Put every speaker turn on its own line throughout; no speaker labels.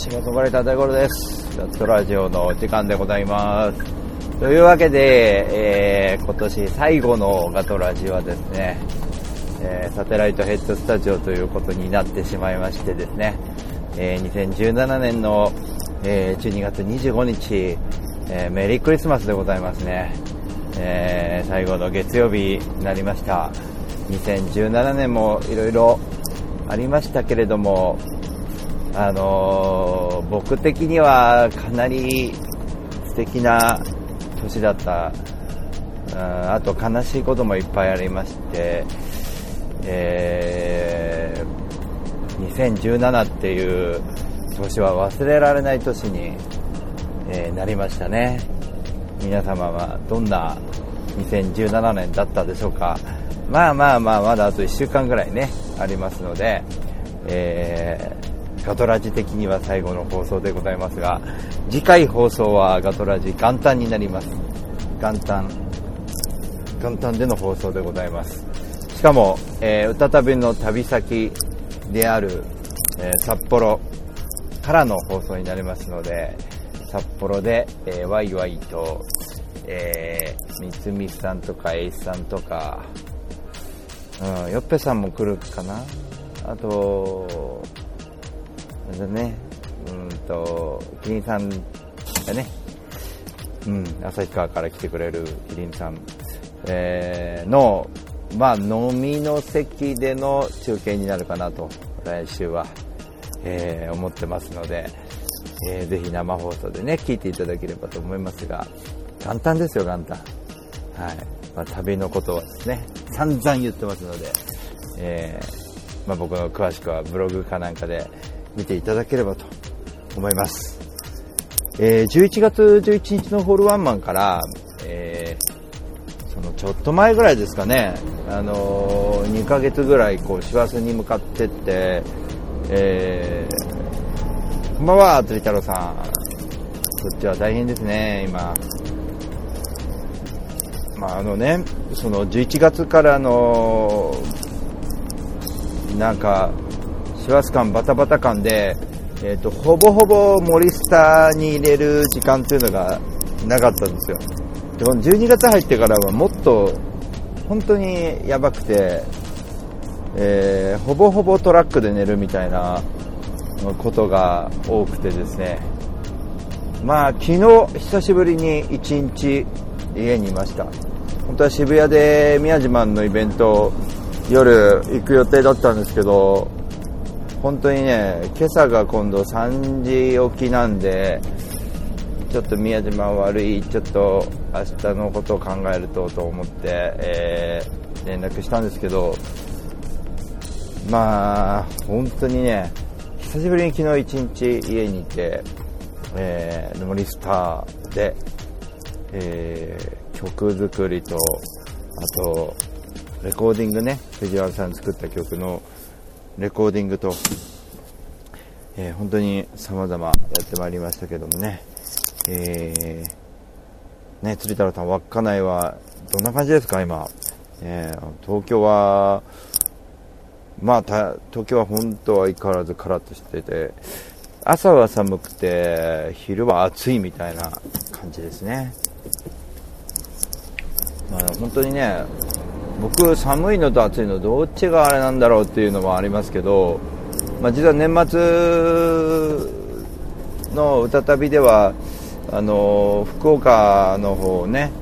こんばんはシンガーソングライター大五郎ですガットラジオの時間でございます。というわけで、えー、今年最後のガトラジはですね、えー、サテライトヘッドスタジオということになってしまいましてですね、えー、2017年の、え、12月25日、え、メリークリスマスでございますね。え、最後の月曜日になりました。2017年もいろいろありましたけれどもあの、僕的にはかなり素敵な年だった。ああと悲しいこともいっぱいありまして、えー、2017っていう年は忘れられない年に、え、なりましたね。皆様はどんな2017年だったでしょうか。まあまあまあまだあと1週間ぐらいねありますので、えー、ガトラジ的には最後の放送でございますが次回放送はガトラジ元旦になります。元旦元旦での放送でございます。しかも、えー、歌旅の旅先である、えー、札幌からの放送になりますので札幌で、えー、ワイワイとえー、三つさんとかエイスさんとか、うん、よっぺさんも来るかな。あと、あれね、うんと、キリンさんがね、うん、旭川から来てくれるキリンさん、えー、の、まあ、飲みの席での中継になるかなと、来週は、えー、思ってますので、えー、ぜひ生放送でね、聞いていただければと思いますが、元旦ですよ、元旦。はい。まあ、旅のことはですね、散々言ってますので、えー、まあ、僕の詳しくはブログかなんかで見ていただければと思います。えー、11月11日のホールワンマンから、えー、そのちょっと前ぐらいですかね、あのー、2ヶ月ぐらいこう師走に向かってって、えー、こんばんは、釣り太郎さん。こっちは大変ですね、今。まああのね、その11月からのなんか師走感バタバタ感で、えーと、ほぼほぼ森スターに入れる時間っていうのがなかったんですよ。でこの12月入ってからはもっと本当にやばくて、えー、ほぼほぼトラックで寝るみたいなことが多くてですね。まあ昨日久しぶりに1日家にいました。本当は渋谷で宮島のイベント夜行く予定だったんですけど本当にね今朝が今度3時起きなんでちょっと宮島悪いちょっと明日のことを考えるとと思って、えー、連絡したんですけどまあ本当にね久しぶりに昨日一日家にいて、えー、森スターで、えー曲作りと、あと、レコーディングね、藤原さん作った曲のレコーディングと、えー、本当に様々やってまいりましたけどもね、えー、ね、釣り太郎さん、稚内はどんな感じですか、今？えー、東京は、まあ、東京は本当は相変わらずカラッとしてて、朝は寒くて、昼は暑いみたいな感じですね。まあ、本当にね僕寒いのと暑いのどっちがあれなんだろうっていうのもありますけど、まあ、実は年末の歌旅ではあの福岡の方をね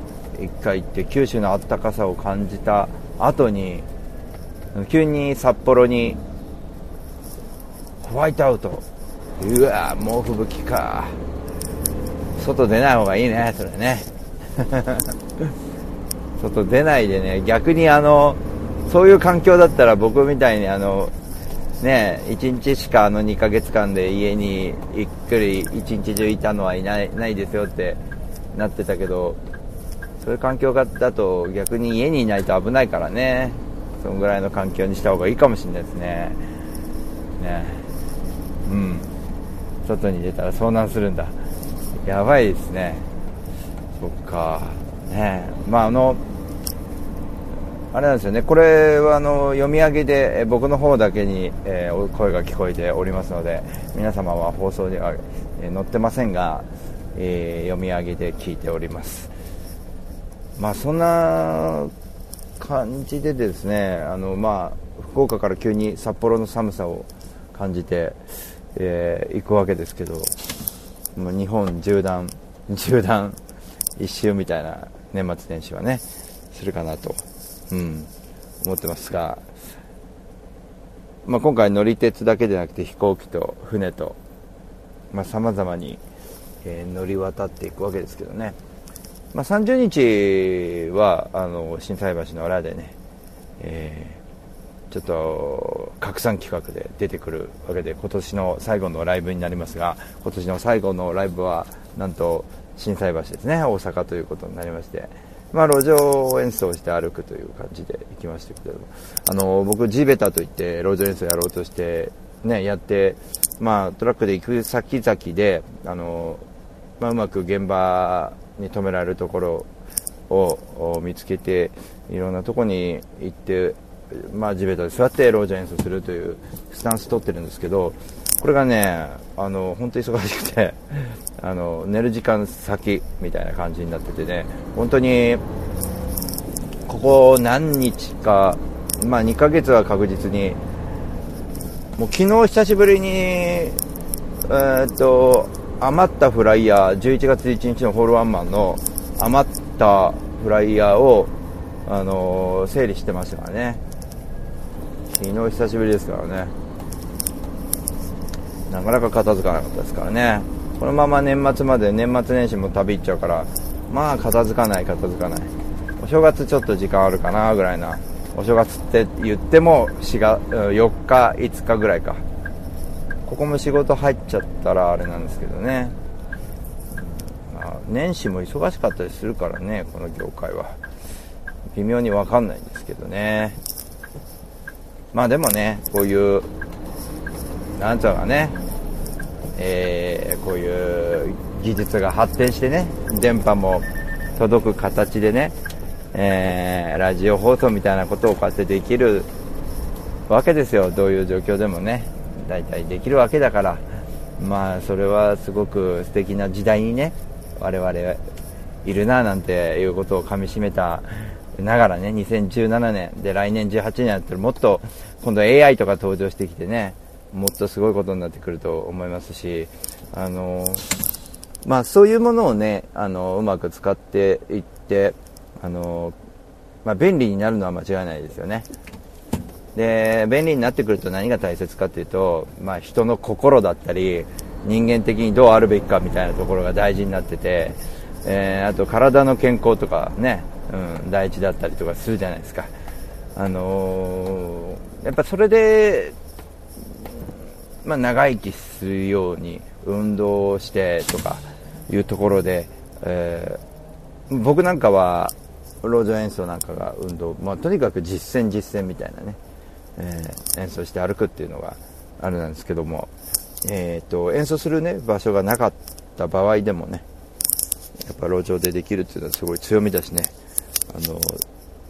一回行って九州のあったかさを感じた後に急に札幌にホワイトアウト。うわ猛吹雪か。外出ない方がいいねそれね。外出ないでね、逆にあの、そういう環境だったら僕みたいにあの、ね、1日しかあの2ヶ月間で家にゆっくり1日中いたのはいないないですよってなってたけど、そういう環境だと逆に家にいないと危ないからね。そのぐらいの環境にした方がいいかもしれないですね。ね。うん。外に出たら遭難するんだ。やばいですね。そっか。ね。まああのあれなんですよね。これはあの読み上げで僕の方だけに、えー、声が聞こえておりますので皆様は放送では、えー、載ってませんが、えー、読み上げで聞いております。まあそんな感じでですねあのまあ福岡から急に札幌の寒さを感じて、えー、行くわけですけど日本縦断縦断一周みたいな年末年始はねするかなとうん、思ってますが、まあ、今回乗り鉄だけでなくて飛行機と船とさまざ、まに、えー、乗り渡っていくわけですけどね、まあ、30日はあの心斎橋の裏でね、えー、ちょっと拡散企画で出てくるわけで今年の最後のライブになりますが今年の最後のライブはなんと心斎橋ですね。大阪ということになりまして。まあ、路上演奏して歩くという感じで行きましたけどあの僕、地べたといって路上演奏やろうとして、ね、やって、まあ、トラックで行く先々であの、まあ、うまく現場に止められるところを見つけていろんなとこに行って、まあ、地べたで座って路上演奏するというスタンス取ってるんですけどこれがねあの本当に忙しくて あの寝る時間先みたいな感じになっててね本当にここ何日か、まあ、2ヶ月は確実にもう昨日久しぶりに、えー、っと余ったフライヤー11月1日のホールワンマンの余ったフライヤーを、あの整理してましたからね。昨日久しぶりですからね。なかなか片付かなかったですからね。このまま年末まで年末年始も旅行っちゃうからまあ片付かない片付かない。お正月ちょっと時間あるかなぐらいな。お正月って言っても4日5日ぐらいか。ここも仕事入っちゃったらあれなんですけどね、まあ、年始も忙しかったりするからねこの業界は。微妙に分かんないんですけどね。まあでもねこういうなんつうかね、えー、こういう技術が発展してね、電波も届く形でね、えー、ラジオ放送みたいなことをこうやってできるわけですよ、どういう状況でもね、大体できるわけだから、まあ、それはすごく素敵な時代にね、我々いるななんていうことをかみしめたながらね、2017年で来年18年やったらもっと今度 AI とか登場してきてね、もっとすごいことになってくると思いますし、あのまあ、そういうものをね、あのうまく使っていって、あのまあ、便利になるのは間違いないですよね。で便利になってくると何が大切かっていうと、まあ、人の心だったり人間的にどうあるべきかみたいなところが大事になってて、えー、あと体の健康とかね、うん、第一だったりとかするじゃないですか。あのー、やっぱそれでまあ、長生きするように運動してとかいうところで、えー、僕なんかは路上演奏なんかが運動、まあ、とにかく実践実践みたいなね、えー、演奏して歩くっていうのがあるなんですけども、えーと、演奏する、ね、場所がなかった場合でもねやっぱ路上でできるっていうのはすごい強みだしねあの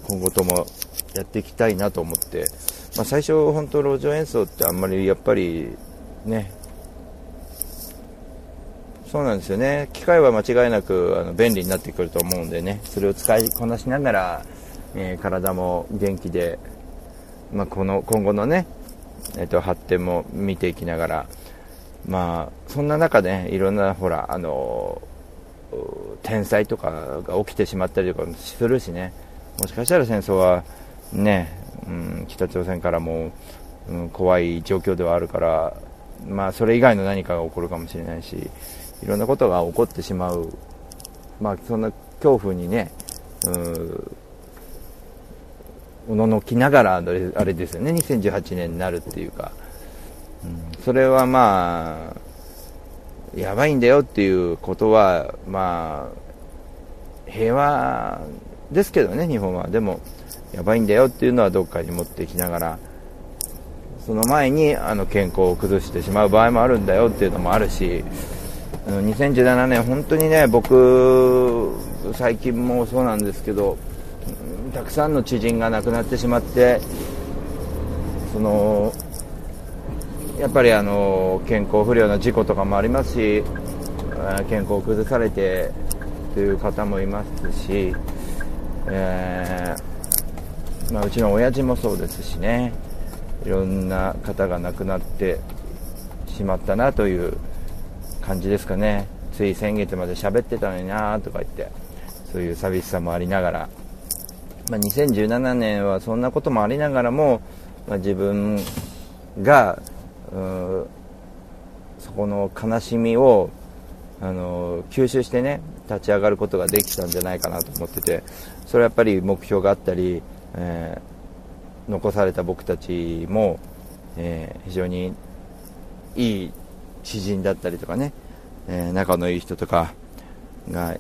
今後ともやっていきたいなと思って、まあ、最初本当路上演奏ってあんまりやっぱりね。そうなんですよね。機械は間違いなくあの便利になってくると思うんでね。それを使いこなしながら、えー、体も元気で、まあ、この今後のね、えーと、発展も見ていきながらまあそんな中で、ね、いろんなほらあの天災とかが起きてしまったりとかするしね。もしかしたら戦争はね、うん、北朝鮮からも、うん、怖い状況ではあるからまあ、それ以外の何かが起こるかもしれないしいろんなことが起こってしまう、まあ、そんな恐怖にねおののきながらあれですよね。2018年になるっていうか、うん、それはまあやばいんだよっていうことはまあ平和ですけどね日本は。でもやばいんだよっていうのはどっかに持ってきながらその前にあの健康を崩してしまう場合もあるんだよっていうのもあるし2017年、本当にね僕、最近もそうなんですけどたくさんの知人が亡くなってしまってそのやっぱりあの健康不良の事故とかもありますし健康を崩されてという方もいますし、えー、まあ、うちの親父もそうですしね。いろんな方が亡くなってしまったなという感じですかね。つい先月まで喋ってたのになとか言ってそういう寂しさもありながら、まあ、2017年はそんなこともありながらも、まあ、自分がそこの悲しみをあの吸収してね立ち上がることができたんじゃないかなと思っててそれはやっぱり目標があったり、えー、残された僕たちも、えー、非常にいい知人だったりとかね、えー、仲のいい人とかが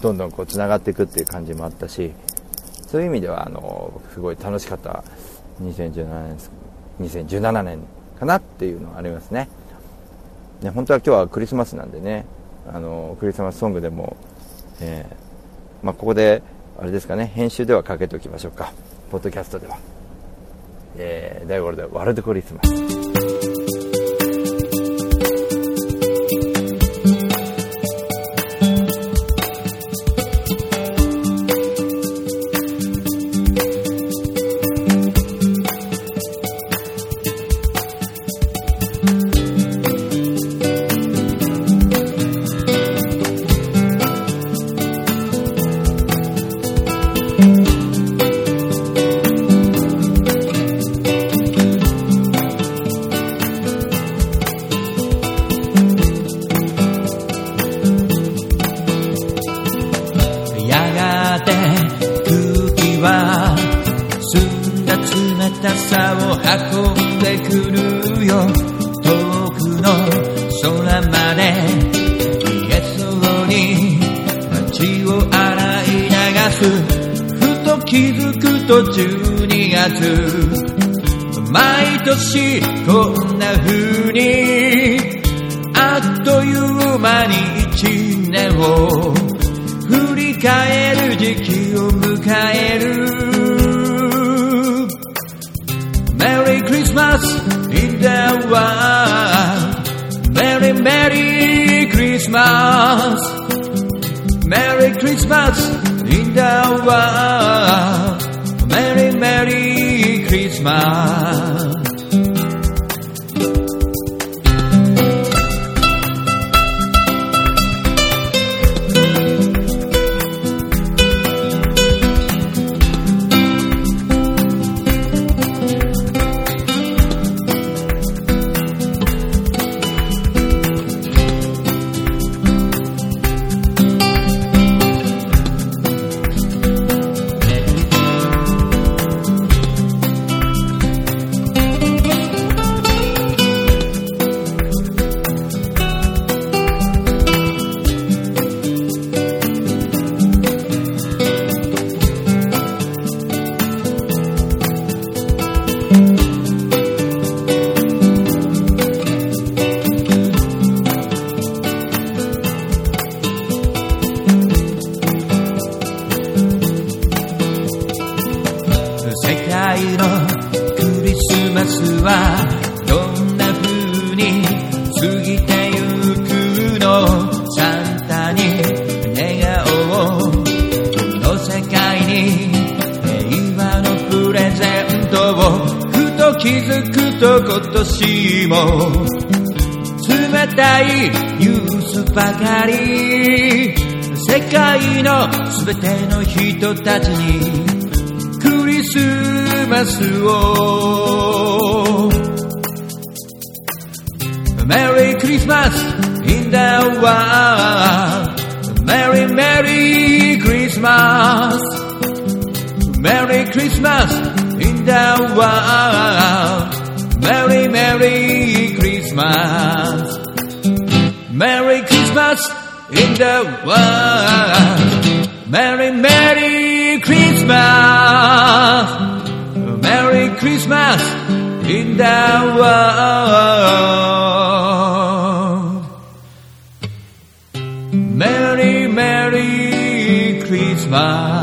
どんどんこうつながっていくっていう感じもあったしそういう意味ではあのすごい楽しかった2017年 ,2017 年かなっていうのはありますね。ね、本当は今日はクリスマスなんでね、あの、クリスマスソングでも、えー、まあ、ここで、あれですかね、編集ではかけておきましょうか。ポッドキャストでは。えー、大五郎でワールドクリスマス。
ての人たちにクリスマスを Merry Christmas in the world Merry Merry Christmas Merry Christmas in the world Merry Merry Christmas Merry Christmas in the world Merry Merry Christmas. Merry Christmas in the world. Merry Merry Christmas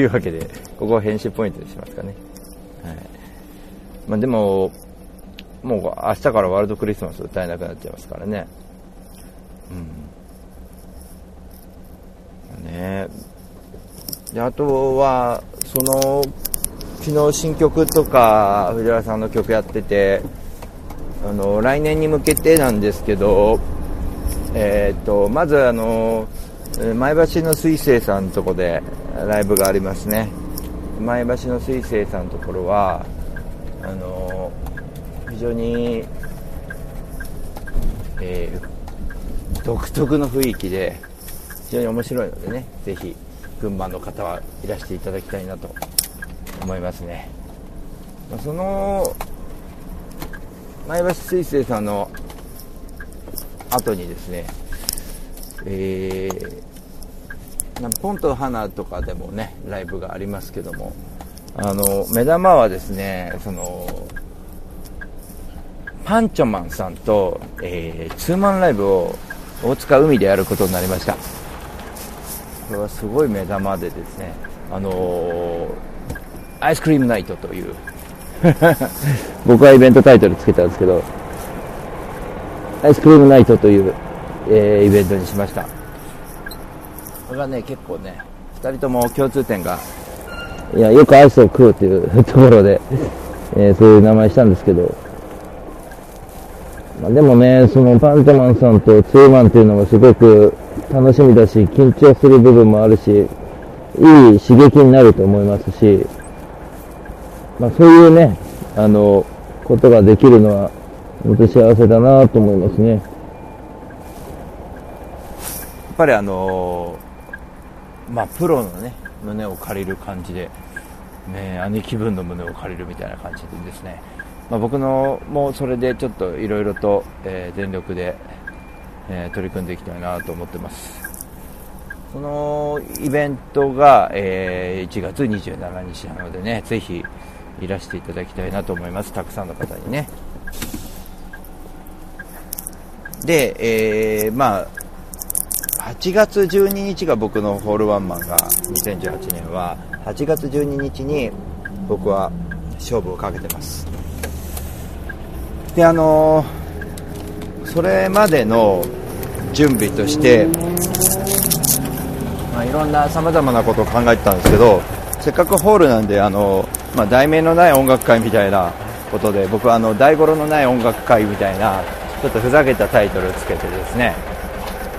いうわけで、ここを編集ポイントにしますかね。はい。まあでも、もう明日からワールドクリスマス歌えなくなっちゃいますからね。うん。ねで、あとは、その、昨日新曲とか、藤原さんの曲やってて、あの、来年に向けてなんですけど、えーと、まずあの、前橋の水星さんのとこでライブがありますね。前橋の水星さんのところはあの非常に、えー独特の雰囲気で非常に面白いのでねぜひ群馬の方はいらしていただきたいなと思いますね。まその前橋水星さんの後にですねえー、ポンと花とかでもねライブがありますけども。あの目玉はですねそのパンチョマンさんと、えーツーマンライブを大塚海でやることになりました。これはすごい目玉でですねあのーアイスクリームナイトという。僕はイベントタイトルつけたんですけどアイスクリームナイトというえーイベントにしました。これがね結構ね2人とも共通点がいやよくアイスを食うっていうところで、えーそういう名前したんですけど、まあ、でもねそのパントマンさんとツーマンっていうのもすごく楽しみだし緊張する部分もあるしいい刺激になると思いますし、まあ、そういうねあのことができるのは本当幸せだなと思いますね。やっぱりあのまあプロのね胸を借りる感じで、ね、兄貴分の胸を借りるみたいな感じでですね、まあ、僕のもそれでちょっといろいろと、えー全力で、えー取り組んでいきたいなと思ってます。そのイベントが、えー1月27日なのでねぜひいらしていただきたいなと思います。たくさんの方にね。で、えーまあ8月12日が僕のホールワンマンが2018年は8月12日に僕は勝負をかけてます。であのーそれまでの準備として、まあ、いろんなさまざまなことを考えてたんですけどせっかくホールなんであの、まあ、題名のない音楽会みたいなことで僕はあの大五郎のない音楽会みたいなちょっとふざけたタイトルをつけてですね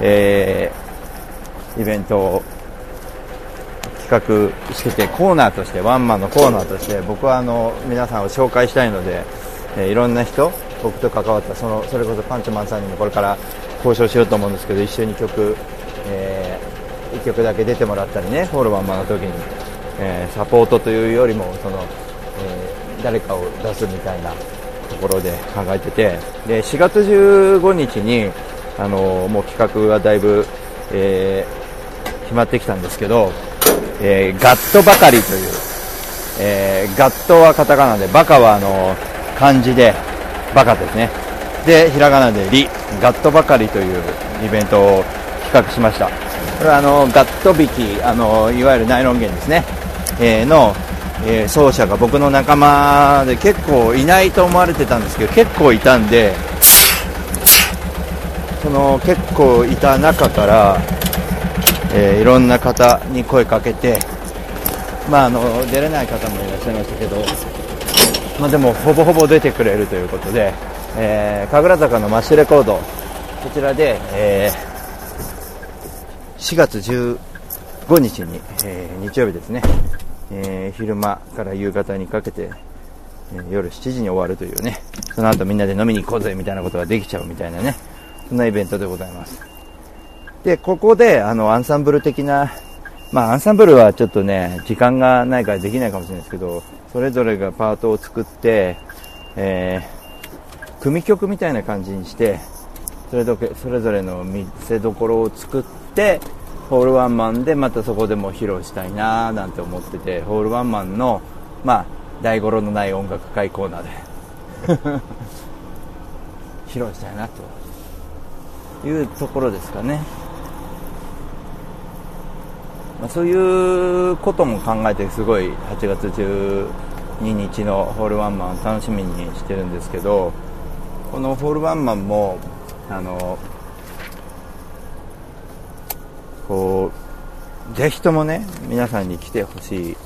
えーイベントを企画しててコーナーとしてワンマンのコーナーとして僕はあの皆さんを紹介したいので、えーいろんな人僕と関わったそのそれこそパンチマンさんにもこれから交渉しようと思うんですけど一緒に曲、え1曲だけ出てもらったりねホールワンマンの時に、えーサポートというよりもその、えー誰かを出すみたいなところで考えててで4月15日にあのもう企画がだいぶ、えー決まってきたんですけど、えーガットばかりという、えーガットはカタカナでバカはあの漢字でバカですね。でひらがなでリガットばかりというイベントを企画しました。これはあのガット引きあのいわゆるナイロン弦ですね、えーの、え奏者が僕の仲間で結構いないと思われてたんですけど結構いたんでその結構いた中から、えーいろんな方に声かけて、まあ、あの出れない方もいらっしゃいましたけど、まあ、でもほぼほぼ出てくれるということで、えー神楽坂のマッシュレコードこちらで、えー4月15日に、えー日曜日ですね、えー昼間から夕方にかけてえ夜7時に終わるというね、その後みんなで飲みに行こうぜみたいなことができちゃうみたいなね、そんなイベントでございます。で、ここで、あの、アンサンブル的な、まあ、アンサンブルはちょっとね、時間がないからできないかもしれないですけど、それぞれがパートを作って、えー、組曲みたいな感じにして、それぞれそれぞれの見せどころを作って、ホールワンマンでまたそこでも披露したいなーなんて思ってて、ホールワンマンの、まあ、大五郎のない音楽会コーナーで、披露したいなというところですかね。まあ、そういうことも考えてすごい8月12日のホールワンマン楽しみにしてるんですけどこのホールワンマンもあのこうぜひともね皆さんに来てほしい、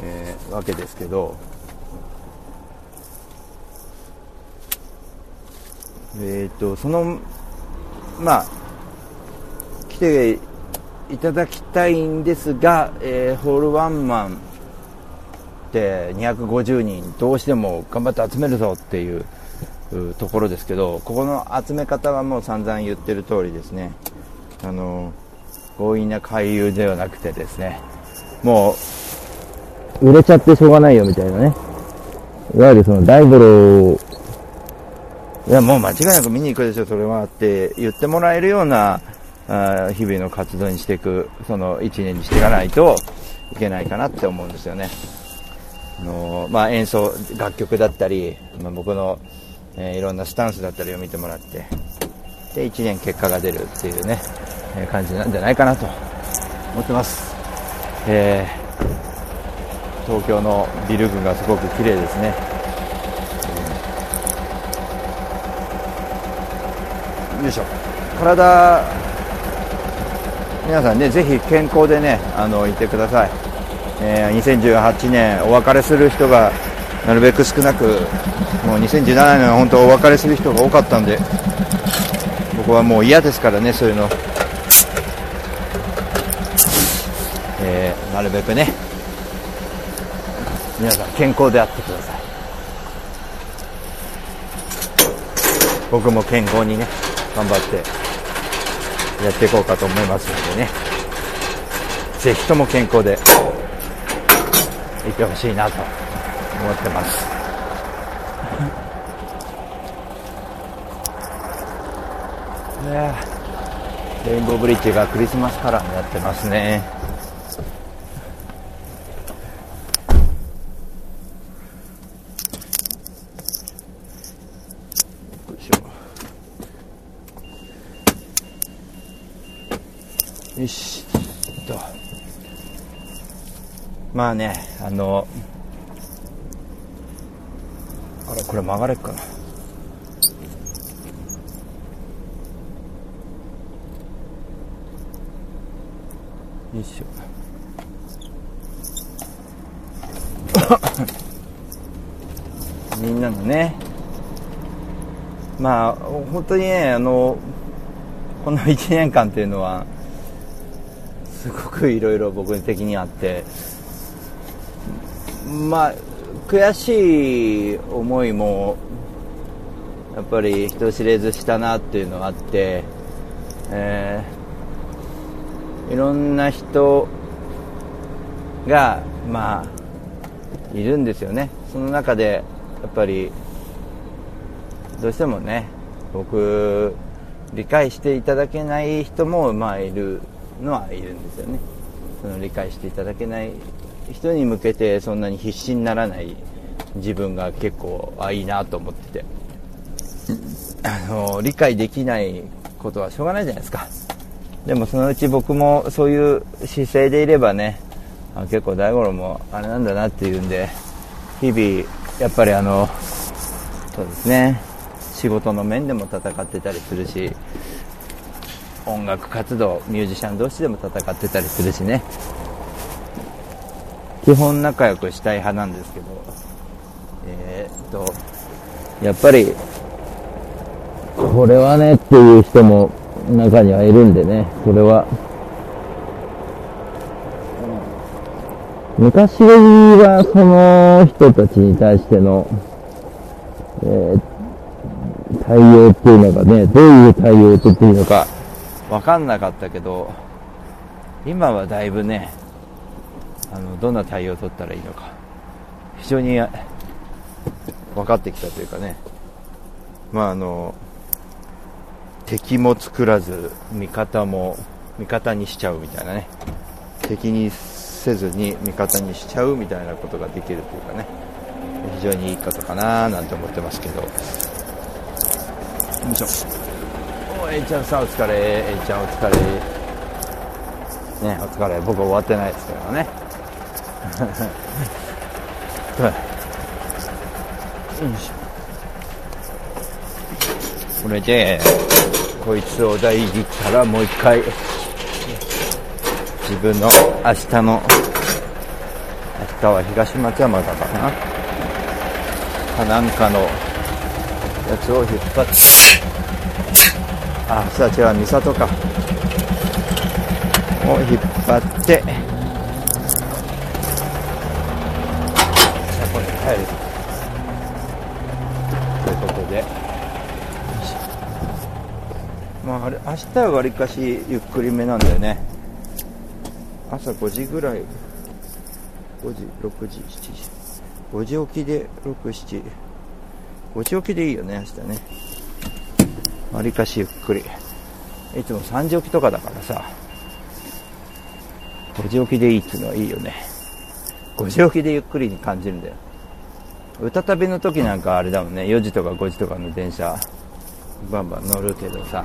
えーわけですけどえっ、とそのまあ来ていただきたいんですが、えーホールワンマンって250人どうしても頑張って集めるぞっていううところですけどここの集め方はもう散々言ってる通りですね。あの強引な回遊ではなくてですね。もう売れちゃってしょうがないよみたいなね。いわゆるその大五郎いやもう間違いなく見に行くでしょ。それはって言ってもらえるようなあ日々の活動にしていくその1年にしていかないといけないかなって思うんですよね。あのーまあ、演奏楽曲だったり、まあ、僕の、えーいろんなスタンスだったりを見てもらってで1年結果が出るっていうね、えー感じなんじゃないかなと思ってます、え東京のビル群がすごく綺麗ですね、うんよいしょ体皆さんねぜひ健康でねあのいてください。えー2018年お別れする人がなるべく少なくもう2017年は本当お別れする人が多かったんで僕はもう嫌ですからねそういうの、えーなるべくね皆さん健康であってください。僕も健康にね。頑張ってやっていこうかと思いますのでねぜひとも健康でいてほしいなと思ってます。ねレインボーブリッジがクリスマスカラーになってますね。よいしょよしえっとまあねあのあれこれ曲がれっかな。よいしょ。みんなのね。まあ本当にねあのこの1年間っていうのはすごくいろいろ僕的にあってまあ悔しい思いもやっぱり人知れずしたなっていうのがあって、えーいろんな人がまあいるんですよね。その中でやっぱりどうしてもね僕理解していただけない人もまあいるのはいるんですよね。その理解していただけない人に向けてそんなに必死にならない自分が結構あいいなと思ってて。あの理解できないことはしょうがないじゃないですか。でもそのうち僕もそういう姿勢でいればねあ結構大五郎もあれなんだなっていうんで日々やっぱりあのそうですね。仕事の面でも戦ってたりするし音楽活動ミュージシャン同士でも戦ってたりするしね。基本仲良くしたい派なんですけどえーっとやっぱりこれはねっていう人も中にはいるんでねこれは、昔はその人たちに対しての、えー対応っていうのがね、どういう対応をとっていいのか。分かんなかったけど、今はだいぶね、あの、どんな対応を取ったらいいのか、非常に分かってきたというかね、まああの、敵も作らず、味方も味方にしちゃうみたいなね、敵にせずに味方にしちゃうみたいなことができるというかね、非常にいいことかななんて思ってますけど、よいしょ。おえいちゃんさんお疲れ、えいちゃんお疲れ。ね、お疲れ。僕終わってないですけどね。よいしょ。これで、こいつを大事ったらもう一回、自分の明日の、明日は東松山だかな。かなんかのやつを引っ張って、あ、さあ違う、美里か。を引っ張って、じゃあこれ帰る。ということで、まああれ、明日はわりかしゆっくりめなんだよね。朝5時ぐらい、5時、6時、7時。5時起きで6、7。5時起きでいいよね、明日ね。わりかしゆっくり。いつも3時起きとかだからさ、5時起きでいいっていうのはいいよね。5時起きでゆっくりに感じるんだよ。歌旅の時なんかあれだもんね、4時とか5時とかの電車、バンバン乗るけどさ、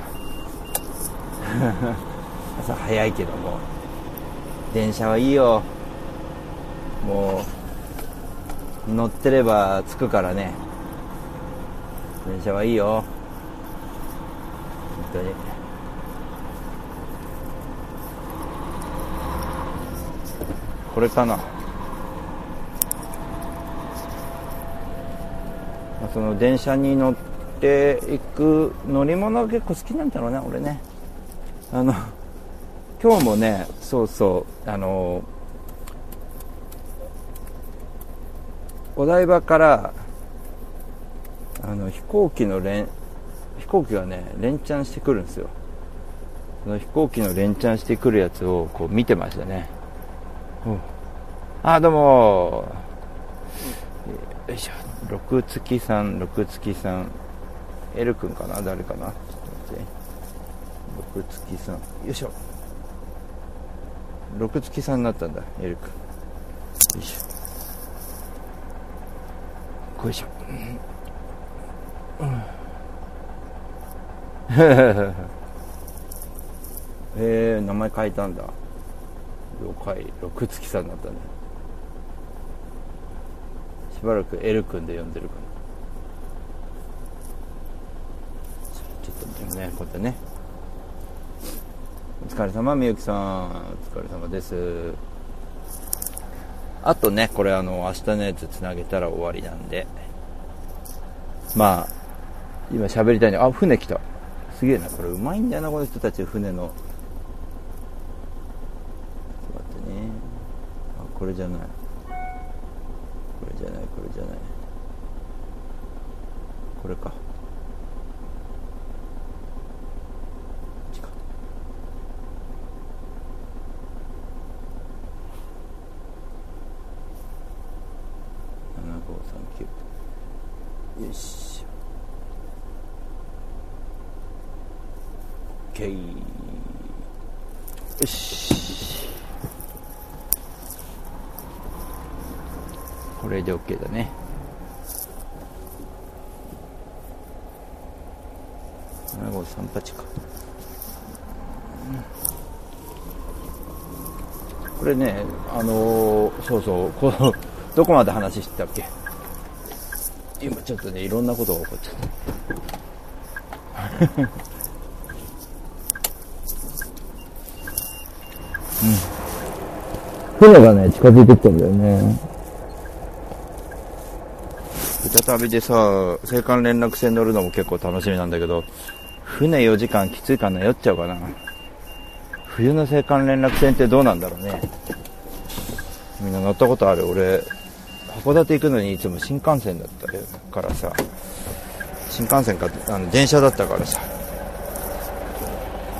朝早いけども、電車はいいよ。もう、乗ってれば着くからね。電車はいいよ。本当に。これかな。その電車に乗っていく乗り物が結構好きなんだろうね、俺ね。あの、今日もね、そうそう、あの、お台場からあの飛行機の連飛行機がね連チャンしてくるんですよ。その飛行機の連チャンしてくるやつをこう見てましたね、うん、あどうもよいしょ。六月さん六月さん。L 君かな？誰かな？ちょっと待って。六月さん。よいしょ。六月さんになったんだ L 君。よいしょ。よいしょ。へえ名前変えたんだ。了解。六月さんになったねしばらく L 君で呼んでるかな。ちょっとでもねこうやってね。お疲れ様みゆきさん。お疲れ様です。あとねこれあの明日のやつつなげたら終わりなんで。まあ今喋りたいの。あ船来た。すげえなこれうまいんだよなこの人たち船の。ちょっと待ってね。あこれじゃないこれじゃないこれじゃないこれかこっちか7539よし OK よしこれで OK だね7538かこれねあのー、そうそうこの どこまで話してたっけ？今ちょっとねいろんなことが起こっちゃったうん、船がね、近づいてきてんだよね。再びでさ、青函連絡船乗るのも結構楽しみなんだけど、船4時間きついかな、酔っちゃうかな。冬の青函連絡船ってどうなんだろうね。みんな乗ったことある。俺函館行くのにいつも新幹線だったからさ。新幹線かあの電車だったからさ。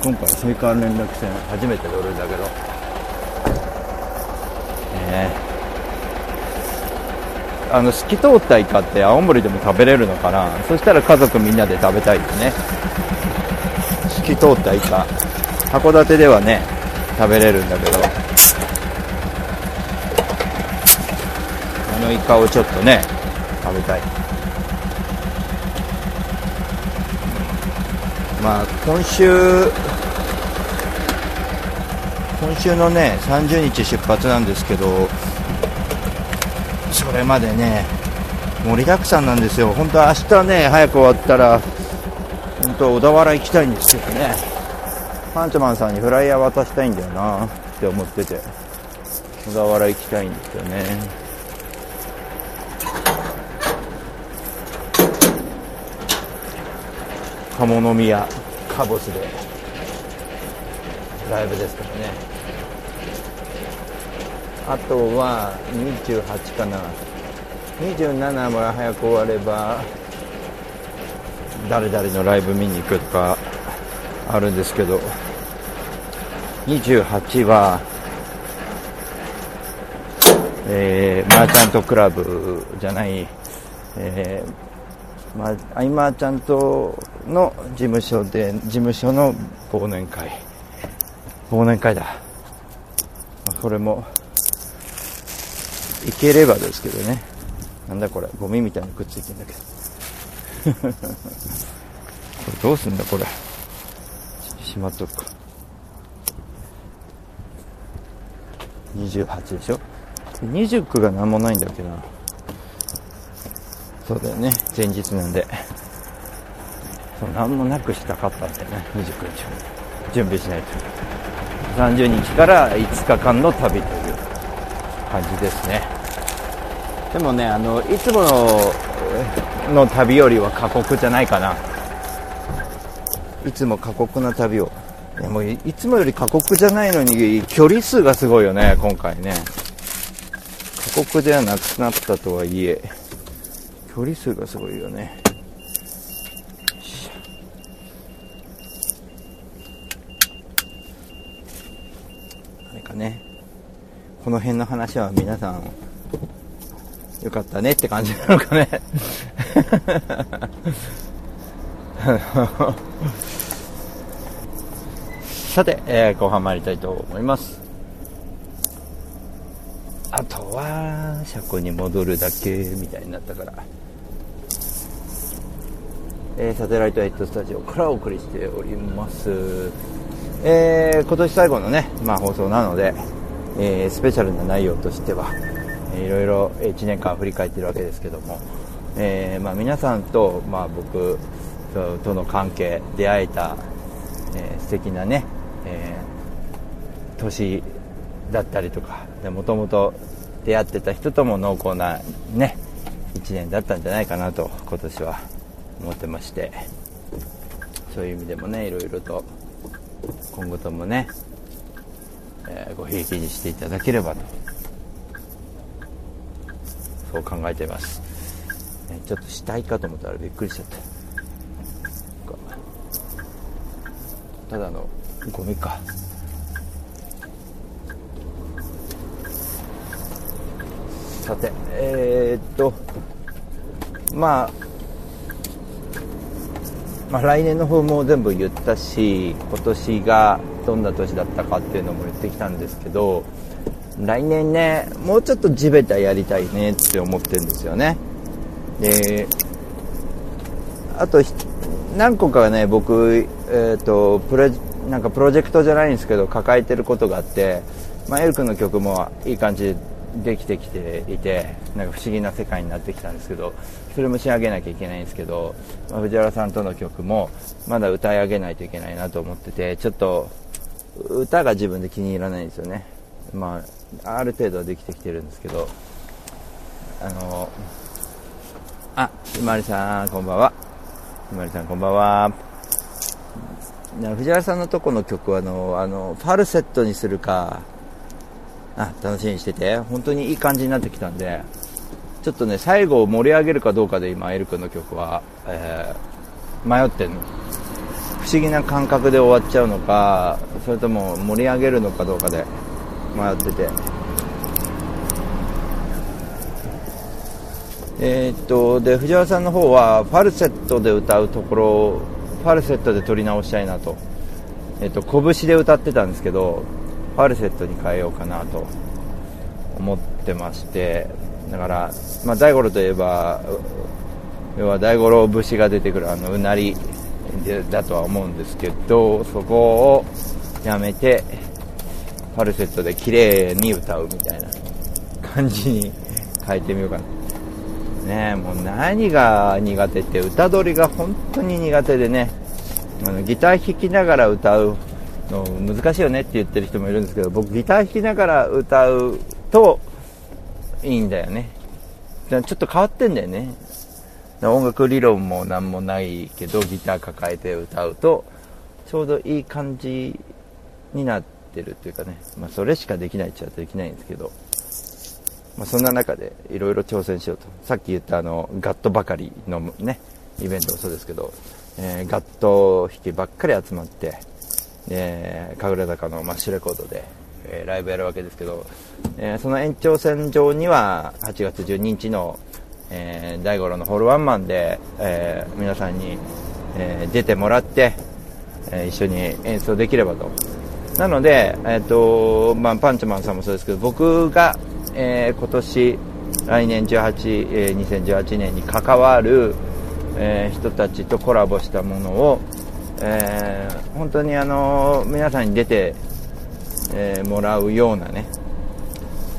今回青函連絡船初めて乗るんだけど。ねえ。あの透き通ったイカって青森でも食べれるのかな。そしたら家族みんなで食べたいよね。透き通ったイカ。函館ではね食べれるんだけど。あのイカをちょっとね食べたい。まあ今週今週のね30日出発なんですけどそれまでね盛りだくさんなんですよ。本当は明日ね早く終わったら本当小田原行きたいんですけどね。パンチョマンさんにフライヤー渡したいんだよなって思ってて。小田原行きたいんですよね。鴨宮カボスで。ライブですからね。あとは28かな。27も早く終われば誰々のライブ見に行くとかあるんですけど。28はえー、マーチャントクラブじゃない、えー、まあ、今ちゃんとの事務所で、事務所の忘年会。忘年会だ。これも、いければですけどね。なんだこれ、ゴミみたいにくっついてんだけど。これどうすんだこれ。しまっとくか。28でしょ？29が何もないんだっけな。そうだよね。前日なんで。そう何もなくしたかったんだよね。29日準備しないと。30日から5日間の旅という感じですね。でもねあのいつものの旅よりは過酷じゃないかな。いつも過酷な旅を。いやもういつもより過酷じゃないのに距離数がすごいよね今回ね。過酷ではなくなったとはいえ距離数がすごいよね。あれかねこの辺の話は皆さんよかったねって感じなのかね。さて、えー、後半参りたいと思います。あとは車庫に戻るだけみたいになったから、えー、サテライトヘッドスタジオからお送りしております、えー、今年最後のね、まあ、放送なので、えー、スペシャルな内容としては、いろいろ1年間振り返ってるわけですけども、えまあ、皆さんと、まあ、僕との関係出会えた、えー、素敵なね、年だったりとかもともと出会ってた人とも濃厚なね1年だったんじゃないかなと今年は思ってましてそういう意味でもねいろいろと今後ともね、えー、ごひいきにしていただければとそう考えています、えちょっと死体かと思ったらびっくりしちゃったただのゴミか。さてえー、っとまあまあ、来年の方も全部言ったし今年がどんな年だったかっていうのも言ってきたんですけど来年ねもうちょっと地べたやりたいねって思ってるんですよね。であと何個かね僕、えーと、とプロなんかプロジェクトじゃないんですけど抱えてることがあって、まあ、エル君の曲もいい感じでできてきていてなんか不思議な世界になってきたんですけどそれも仕上げなきゃいけないんですけど、まあ、藤原さんとの曲もまだ歌い上げないといけないなと思っててちょっと歌が自分で気に入らないんですよね。まあある程度はできてきてるんですけどあのあひまりさんこんばんは。ひまりさんこんばんは。藤原さんのとこの曲はあのあのファルセットにするかあ楽しみにしてて。本当にいい感じになってきたんで。ちょっとね最後を盛り上げるかどうかで今エル君の曲は、えー、迷ってんの。不思議な感覚で終わっちゃうのかそれとも盛り上げるのかどうかで迷ってて。えー、っとで藤原さんの方はファルセットで歌うところをファルセットで撮り直したいなと,、えー、っと拳で歌ってたんですけどファルセットに変えようかなと思ってましてだから、まあ、大五郎といえば要は大五郎節が出てくるあのうなりだとは思うんですけどそこをやめてファルセットで綺麗に歌うみたいな感じに変えてみようかな。ねもう何が苦手って歌取りが本当に苦手でねあのギター弾きながら歌う難しいよねって言ってる人もいるんですけど僕ギター弾きながら歌うといいんだよね。ちょっと変わってんだよね。音楽理論も何もないけどギター抱えて歌うとちょうどいい感じになってるっていうかね、まあ、それしかできないっちゃできないんですけど、まあ、そんな中でいろいろ挑戦しようと。さっき言ったあのガットばかりのねイベントもそうですけど、えー、ガット弾きばっかり集まってえー、神楽坂のマッシュレコードで、えー、ライブやるわけですけど、えー、その延長線上には8月12日の、えー、大五郎のホールワンマンで、えー、皆さんに、えー、出てもらって、えー、一緒に演奏できればと。なので、えーとまあ、パンチマンさんもそうですけど僕が、えー、今年来年18、えー、2018年に関わる、えー、人たちとコラボしたものを、えー、本当にあの皆さんに出て、えー、もらうようなね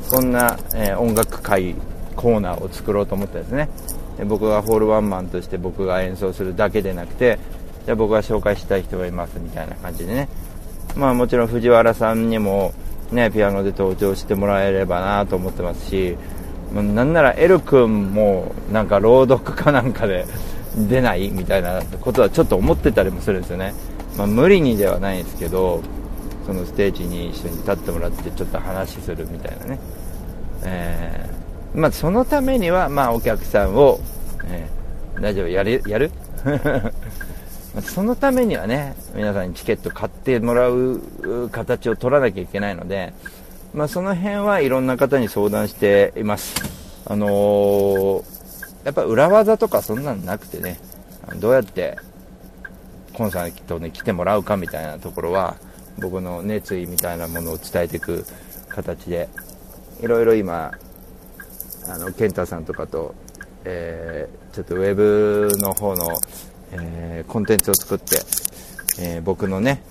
そんな、えー、音楽会コーナーを作ろうと思ったんですね。で僕がホールワンマンとして僕が演奏するだけでなくてじゃあ僕が紹介したい人がいますみたいな感じでね。まあもちろん藤原さんにもねピアノで登場してもらえればなと思ってますしなんならエル君もなんか朗読かなんかで出ないみたいなことはちょっと思ってたりもするんですよね、まあ、無理にではないんですけどそのステージに一緒に立ってもらってちょっと話するみたいなね、えー、まあ、そのためには、まあ、お客さんを、えー、大丈夫やるやる？そのためにはね皆さんにチケット買ってもらう形を取らなきゃいけないので、まあ、その辺はいろんな方に相談しています。あのーやっぱ裏技とかそんなのなくてね、どうやってコンサートに来てもらうかみたいなところは、僕の熱意みたいなものを伝えていく形で、いろいろ今、あの、健太さんとかと、えー、ちょっとウェブの方の、えー、コンテンツを作って、えー、僕のね、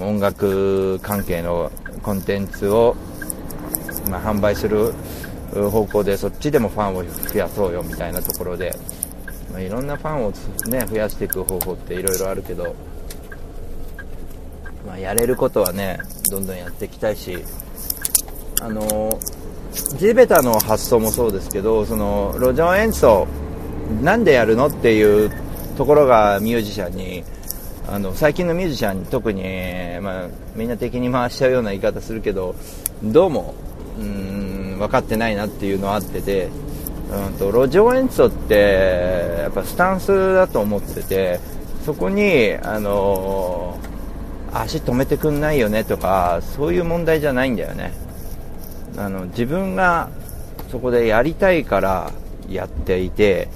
音楽関係のコンテンツを、まあ、販売する方向でそっちでもファンを増やそうよみたいなところで、まあ、いろんなファンを、ね、増やしていく方法っていろいろあるけど、まあ、やれることはねどんどんやっていきたいしあの地べたの発想もそうですけどその路上演奏なんでやるのっていうところがミュージシャンにあの最近のミュージシャンに特に、まあ、みんな敵に回しちゃうような言い方するけどどうもうん。分かってないなっていうのはあってて、うんと、路上演奏ってやっぱスタンスだと思っててそこに、あのー、足止めてくんないよねとかそういう問題じゃないんだよね。あの自分がそこでやりたいからやっていて、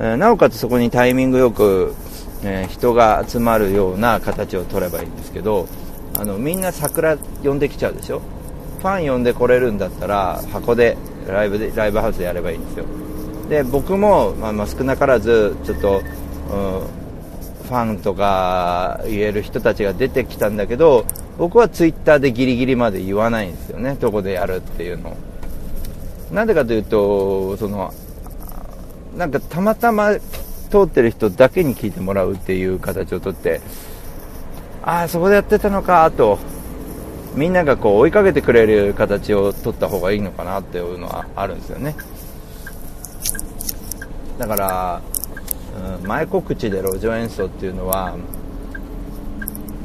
えなおかつそこにタイミングよく、えー、人が集まるような形を取ればいいんですけどあのみんな桜呼んできちゃうでしょ？ファン呼んでこれるんだったら箱でライブでライブハウスでやればいいんですよ。で僕も、まあ、まあ少なからずちょっと、うん、ファンとか言える人たちが出てきたんだけど僕はツイッターでギリギリまで言わないんですよね。どこでやるっていうのなんでかというとそのなんかたまたま通ってる人だけに聞いてもらうっていう形をとってああそこでやってたのかとみんながこう追いかけてくれる形を取った方がいいのかなっていうのはあるんですよね。だから、うん、前告知で路上演奏っていうのは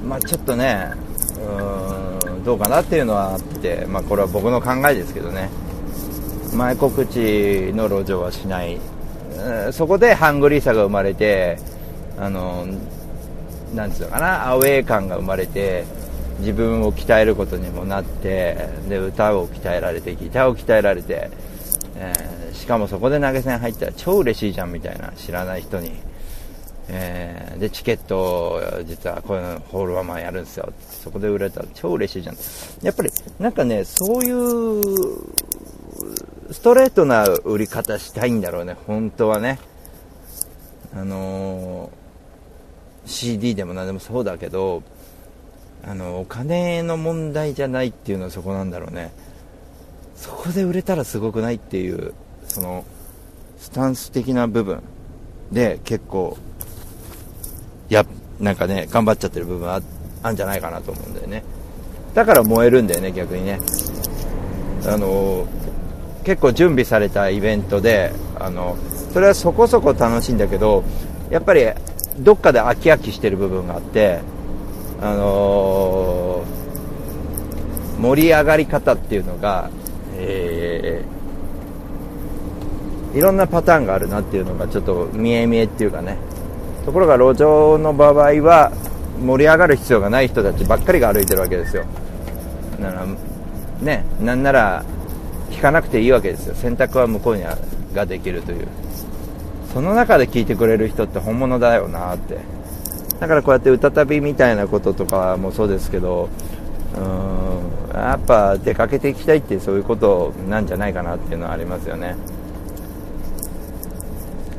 まあちょっとねうんどうかなっていうのはあって、まあ、これは僕の考えですけどね。前告知の路上はしない、そこでハングリーさが生まれてあのなんつうのかなアウェー感が生まれて自分を鍛えることにもなってで歌を鍛えられてギターを鍛えられて、えーしかもそこで投げ銭入ったら超嬉しいじゃんみたいな知らない人に、えーでチケット実はこういうホールワンマンやるんですよ。そこで売れたら超嬉しいじゃん。やっぱりなんかねそういうストレートな売り方したいんだろうね。本当はね。あのー CD でも何でもそうだけどあのお金の問題じゃないっていうのはそこなんだろうね。そこで売れたらすごくないっていうそのスタンス的な部分で結構やなんかね頑張っちゃってる部分ああんじゃないかなと思うんだよね。だから燃えるんだよね逆にね。あの結構準備されたイベントであのそれはそこそこ楽しいんだけどやっぱりどっかで飽き飽きしてる部分があってあの盛り上がり方っていうのが、えーいろんなパターンがあるなっていうのがちょっと見え見えっていうかね。ところが路上の場合は盛り上がる必要がない人たちばっかりが歩いてるわけですよ。だからねなんなら聞かなくていいわけですよ。選択は向こうにあができるという。その中で聞いてくれる人って本物だよなって。だからこうやって歌旅みたいなこととかもそうですけどうーんやっぱ出かけていきたいってそういうことなんじゃないかなっていうのはありますよね。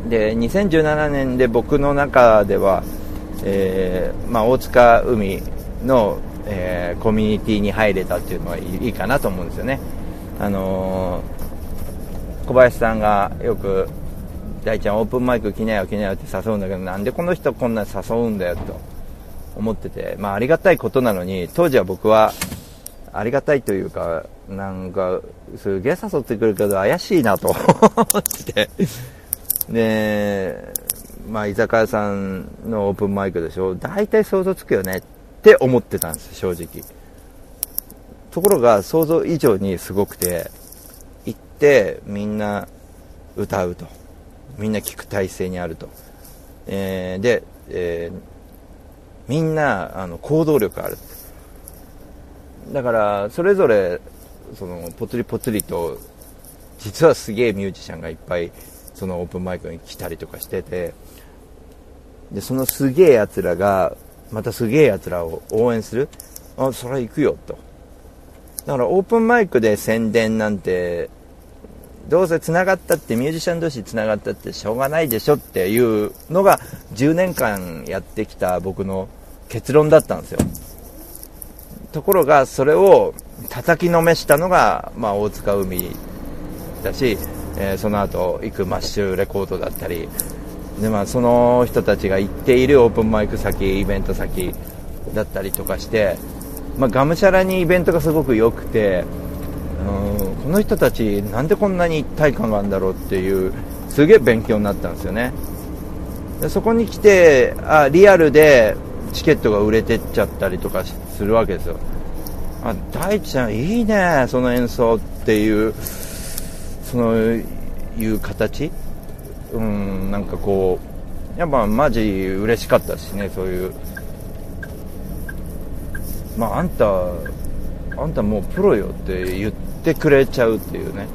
で2017年で僕の中では、えーまあ、大塚海の、えーコミュニティに入れたっていうのはいいいいかなと思うんですよね、あのー小林さんがよく「大ちゃんオープンマイク来なよ来なよ」って誘うんだけどなんでこの人こんな誘うんだよと思ってて、まあ、ありがたいことなのに当時は僕はありがたいというかなんかすげえ誘ってくるけど怪しいなと 思ってて。で、まあ、居酒屋さんのオープンマイクでしょ。大体想像つくよねって思ってたんです正直。ところが想像以上にすごくて行ってみんな歌うと。みんな聞く体制にあると、えーで、えーみんなあの行動力ある。だからそれぞれそのぽつりぽつりと実はすげえミュージシャンがいっぱいそのオープンマイクに来たりとかしててでそのすげえやつらがまたすげえやつらを応援する。あそれは行くよと。だからオープンマイクで宣伝なんてどうせ繋がったってミュージシャン同士繋がったってしょうがないでしょっていうのが10年間やってきた僕の結論だったんですよ。ところがそれを叩きのめしたのが、まあ、大塚海だし、えーその後行くマッシュレコードだったりで、まあ、その人たちが行っているオープンマイク先イベント先だったりとかして、まあ、がむしゃらにイベントがすごく良くてうんこの人たちなんでこんなに一体感があるんだろうっていうすげえ勉強になったんですよね。でそこに来てあリアルでチケットが売れてっちゃったりとかするわけですよ。あ大ちゃんいいねその演奏っていうそのいう形。うんなんかこうやっぱマジ嬉しかったしねそういう。まああんたあんたもうプロよって言ってくれちゃうっていうね。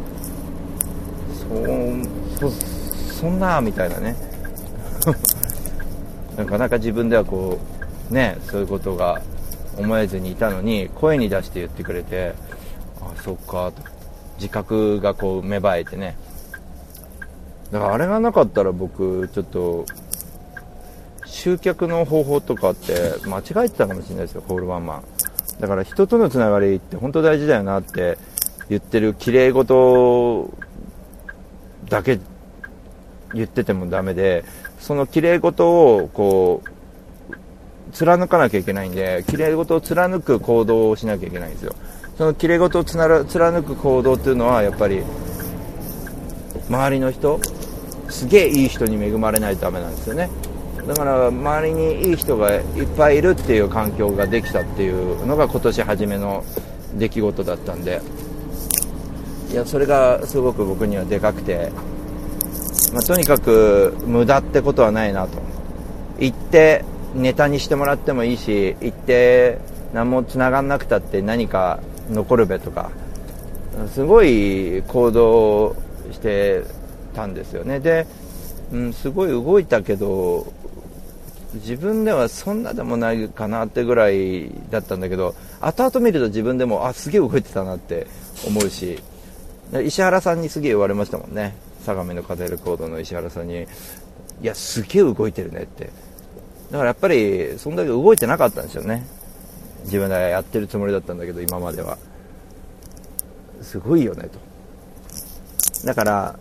そそそんなみたいなね。なかなか自分ではこうねそういうことが思えずにいたのに声に出して言ってくれてあそっかと自覚がこう芽生えてね。だからあれがなかったら僕ちょっと集客の方法とかって間違えてたかもしれないですよホールワンマン。だから人とのつながりって本当大事だよなって言ってる綺麗事だけ言っててもダメでその綺麗事をこう貫かなきゃいけないんで綺麗事を貫く行動をしなきゃいけないんですよ。その綺麗事をつなら貫く行動っていうのはやっぱり周りの人すげえいい人に恵まれないとダメなんですよね。だから周りにいい人がいっぱいいるっていう環境ができたっていうのが今年初めの出来事だったんで。いやそれがすごく僕にはでかくて、まあ、とにかく無駄ってことはないなと。言ってネタにしてもらってもいいし言って何も繋がんなくたって何か残るべとか。すごい行動してたんですよね。で、うん、すごい動いたけど自分ではそんなでもないかなってぐらいだったんだけど後々見ると自分でもあすげえ動いてたなって思うし石原さんにすげえ言われましたもんね。相模のカデルコードの石原さんにいやすげえ動いてるねって。だからやっぱりそんだけ動いてなかったんですよね。自分でやってるつもりだったんだけど今までは。すごいよねと。だから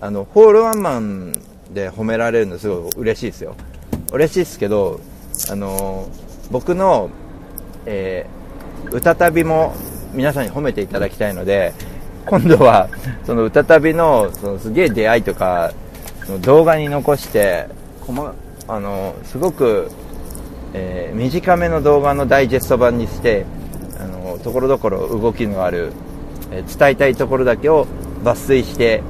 あのホールワンマンで褒められるのすごい嬉しいですよ。嬉しいですけどあの僕の、えー、歌旅も皆さんに褒めていただきたいので今度はその歌旅のそのすげえ出会いとか動画に残してあのすごく、えー、短めの動画のダイジェスト版にしてあのところどころ動きのある、えー、伝えたいところだけを抜粋して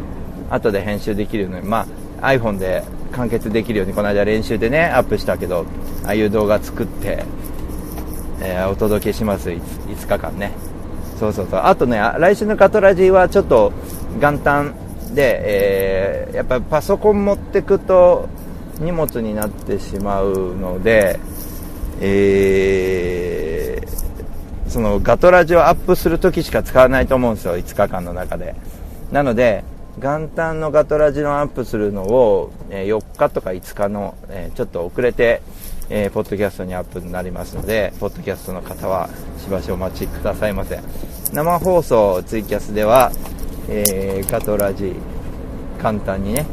後で編集できるように、まあ、iPhone で完結できるようにこの間練習でねアップしたけどああいう動画作って、えー、お届けします 5, 5, 日間ね。そうそうそう。あとね来週のカトラジーはちょっと元旦で、えー、やっぱパソコン持ってくと荷物になってしまうので、えー、そのガトラジをアップするときしか使わないと思うんですよ5日間の中で。なので元旦のガトラジのアップするのを、え4日とか5日の、えちょっと遅れて、え、ポッドキャストにアップになりますので、ポッドキャストの方はしばしお待ちくださいませ。生放送ツイキャスでは、えー、ガトラジ、簡単にね、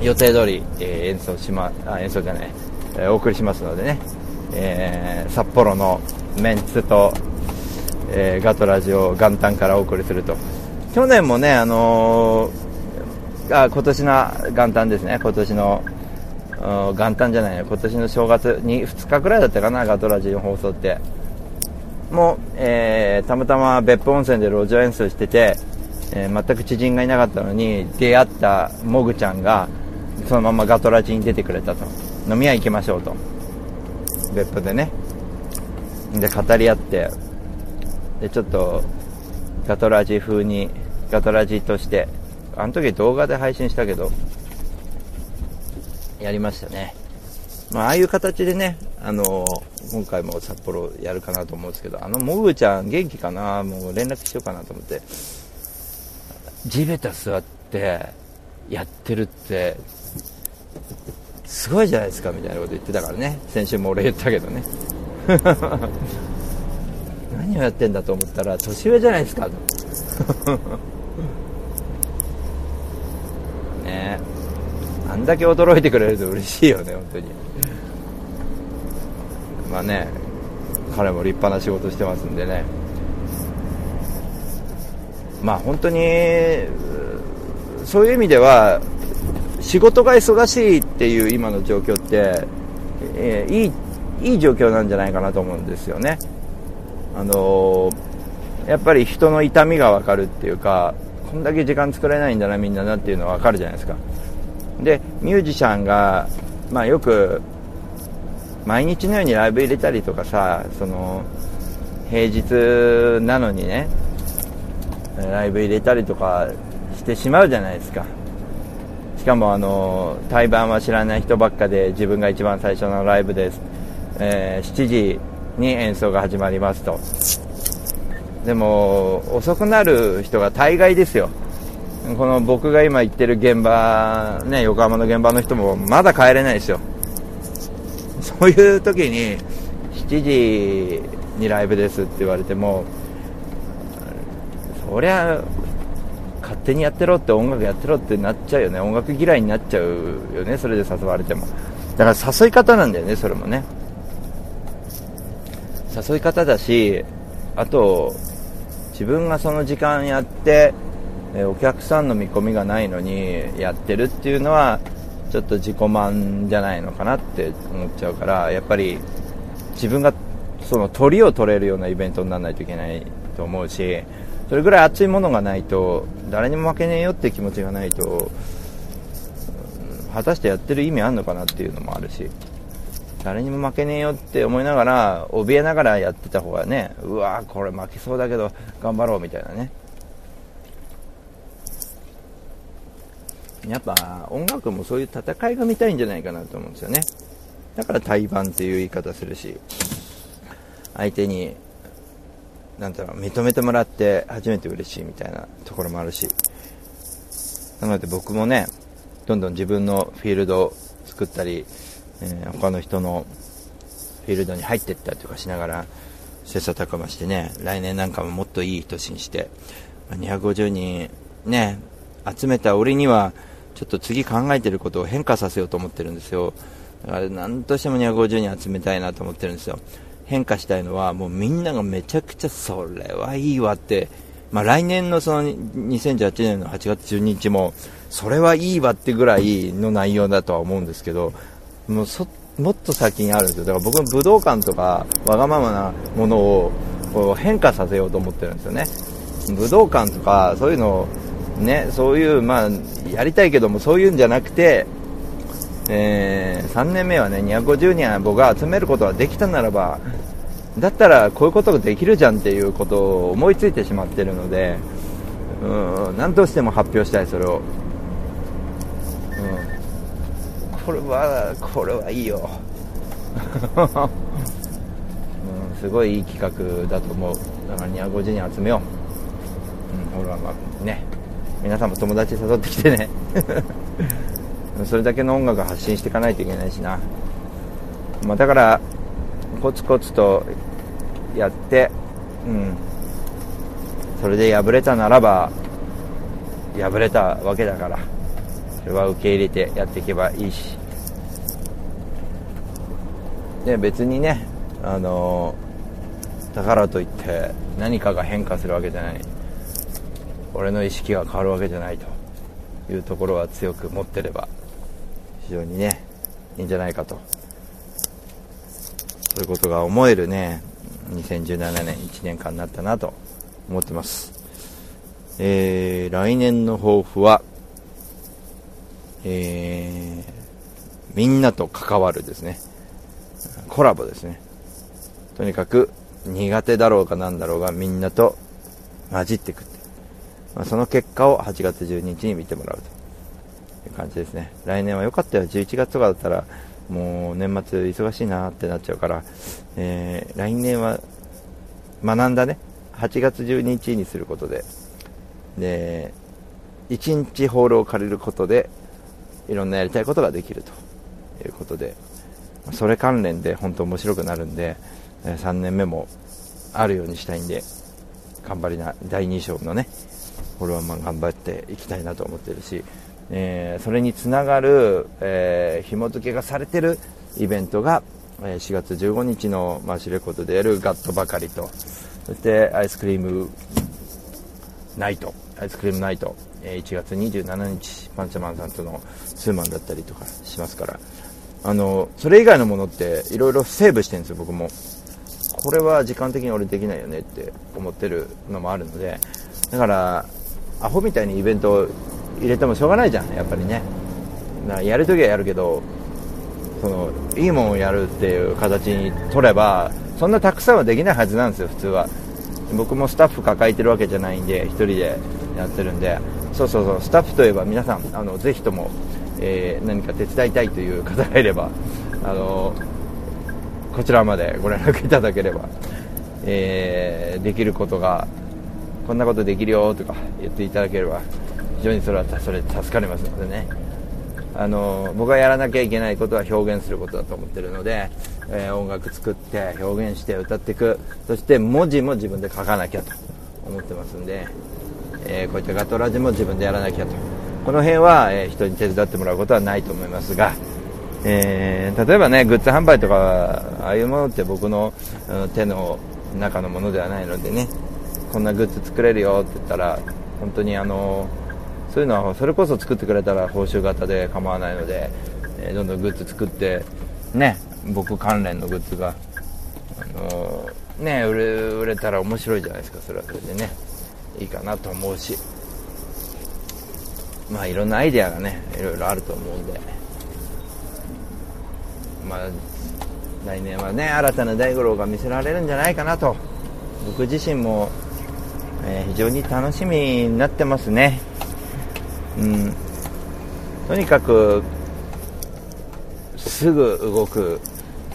予定通り、え、演奏しま、あ、演奏じゃない、え、お送りしますのでね、えー、札幌のメンツと、えー、ガトラジを元旦からお送りすると去年もね、あのー、あ今年の元旦ですね、今年の元旦じゃないよ今年の正月に2日くらいだったかな、ガトラジの放送って。もう、えー、たまたま別府温泉で路上演奏してて、えー、全く知人がいなかったのに、出会ったモグちゃんが、そのままガトラジに出てくれたと。飲み屋行きましょうと。別府でね。で、語り合って、で、ちょっと、ガトラジ風にガトラジとして、あの時動画で配信したけど、やりましたね。まあ、ああいう形でね、あの今回も札幌やるかなと思うんですけど、あの、もぐちゃん元気かな？もう連絡しようかなと思って、地べた座ってやってるって、すごいじゃないですかみたいなこと言ってたからね。先週も俺言ったけどね。何をやってんだと思ったら、年上じゃないですか。ねあんだけ驚いてくれると嬉しいよね、本当に。まあね、彼も立派な仕事してますんでね。まあ本当に、そういう意味では、仕事が忙しいっていう今の状況って、えー、いい、いい状況なんじゃないかなと思うんですよね。あのー、やっぱり人の痛みが分かるっていうか、こんだけ時間作れないんだな、みんななっていうのは分かるじゃないですか。で、ミュージシャンが、まあよく、毎日のようにライブ入れたりとかさ、その、平日なのにね、ライブ入れたりとかしてしまうじゃないですか。しかもあの、対バンは知らない人ばっかで自分が一番最初のライブです。えー、7時に演奏が始まりますとでも遅くなる人が大概ですよ。この僕が今行ってる現場ね横浜の現場の人もまだ帰れないですよ。そういう時に7時にライブですって言われてもそりゃ勝手にやってろって音楽やってろってなっちゃうよね。音楽嫌いになっちゃうよね。それで誘われても。だから誘い方なんだよねそれもね。誘い方だしあと自分がその時間やってお客さんの見込みがないのにやってるっていうのはちょっと自己満じゃないのかなって思っちゃうからやっぱり自分がその鳥を取れるようなイベントにならないといけないと思うしそれぐらい熱いものがないと誰にも負けねえよって気持ちがないと果たしてやってる意味あんのかなっていうのもあるし。誰にも負けねえよって思いながら怯えながらやってた方がねうわーこれ負けそうだけど頑張ろうみたいなね。やっぱ音楽もそういう戦いが見たいんじゃないかなと思うんですよね。だから対バンっていう言い方するし相手になんだろう認めてもらって初めて嬉しいみたいなところもあるし。なので僕もねどんどん自分のフィールドを作ったり、えー、他の人のフィールドに入っていったりとかしながら切磋琢磨してね来年なんかももっといい年にして250人ね集めた俺にはちょっと次考えてることを変化させようと思ってるんですよ。だから何としても250人集めたいなと思ってるんですよ。変化したいのはもうみんながめちゃくちゃそれはいいわって、まあ、来年のその2018年の8月12日もそれはいいわってぐらいの内容だとは思うんですけどもうそもっと先にあるんですよ。だから僕の武道館とかわがままなものをこう変化させようと思ってるんですよね。武道館とかそういうのをねそういうまあやりたいけどもそういうんじゃなくてえー、3年目はね250人は僕が集めることができたならばだったらこういうことができるじゃんっていうことを思いついてしまってるのでうん何としても発表したいそれを、うん、これはこれはいいよ、うん、すごいいい企画だと思う。だから250人集めよう、うん、ほらまあね。皆さんも友達誘ってきてね。それだけの音楽発信していかないといけないしな、まあ、だからコツコツとやって、うん、それで敗れたならば敗れたわけだから。それは受け入れてやっていけばいいし。で別にねあのだからといって何かが変化するわけじゃない。俺の意識が変わるわけじゃないと。いうところは強く持ってれば非常にねいいんじゃないかと。そういうことが思えるね2017年1年間になったなと思ってます。えー、来年の抱負はえー、みんなと関わるですね。コラボですね。とにかく苦手だろうかなんだろうがみんなと混じっていくまあ、その結果を8月12日に見てもらうと。いう感じですね。来年は良かったよ。11月とかだったら、もう年末忙しいなってなっちゃうから、えー、来年は学んだね、8月12日にすることで、で、1日ホールを借りることで、いろんなやりたいことができるということで、それ関連で本当面白くなるんで、3年目もあるようにしたいんで、頑張りな、第2章のね、ホールワンマン頑張っていきたいなと思ってるし、えー、それにつながる、えー、紐付けがされてるイベントが、えー、4月15日のマシュレコードでやるガットばかりとそしてアイスクリームナイトアイスクリームナイト、え、1月27日パンチャマンさんとのツーマンだったりとかしますから。あのそれ以外のものっていろいろセーブしてるんですよ僕も。これは時間的に俺できないよねって思ってるのもあるので。だからアホみたいにイベント入れてもしょうがないじゃんやっぱりね。だからやるときはやるけどそのいいもんをやるっていう形に取ればそんなたくさんはできないはずなんですよ普通は。僕もスタッフ抱えてるわけじゃないんで1人でやってるんで。そうそうそう。スタッフといえば皆さんあのぜひとも、えー、何か手伝いたいという方がいればあのこちらまでご連絡いただければ、えー、できることがこんなことできるよとか言っていただければ非常にそれはそれ助かりますのでね。あの僕がやらなきゃいけないことは表現することだと思ってるので、えー、音楽作って表現して歌っていく。そして文字も自分で書かなきゃと思ってますんで、えー、こういったガトラジも自分でやらなきゃと。この辺は、えー、人に手伝ってもらうことはないと思いますが、えー、例えばねグッズ販売とかああいうものって僕の手の中のものではないのでねこんなグッズ作れるよって言ったら本当にあのそういうのはそれこそ作ってくれたら報酬型で構わないので、えーどんどんグッズ作ってね僕関連のグッズが、あのね売れ売れたら面白いじゃないですかそれはそれでね。いいかなと思うし。まあいろんなアイデアがねいろいろあると思うんで。まあ来年はね新たな大五郎が見せられるんじゃないかなと。僕自身も、えー非常に楽しみになってますね。うん。とにかくすぐ動く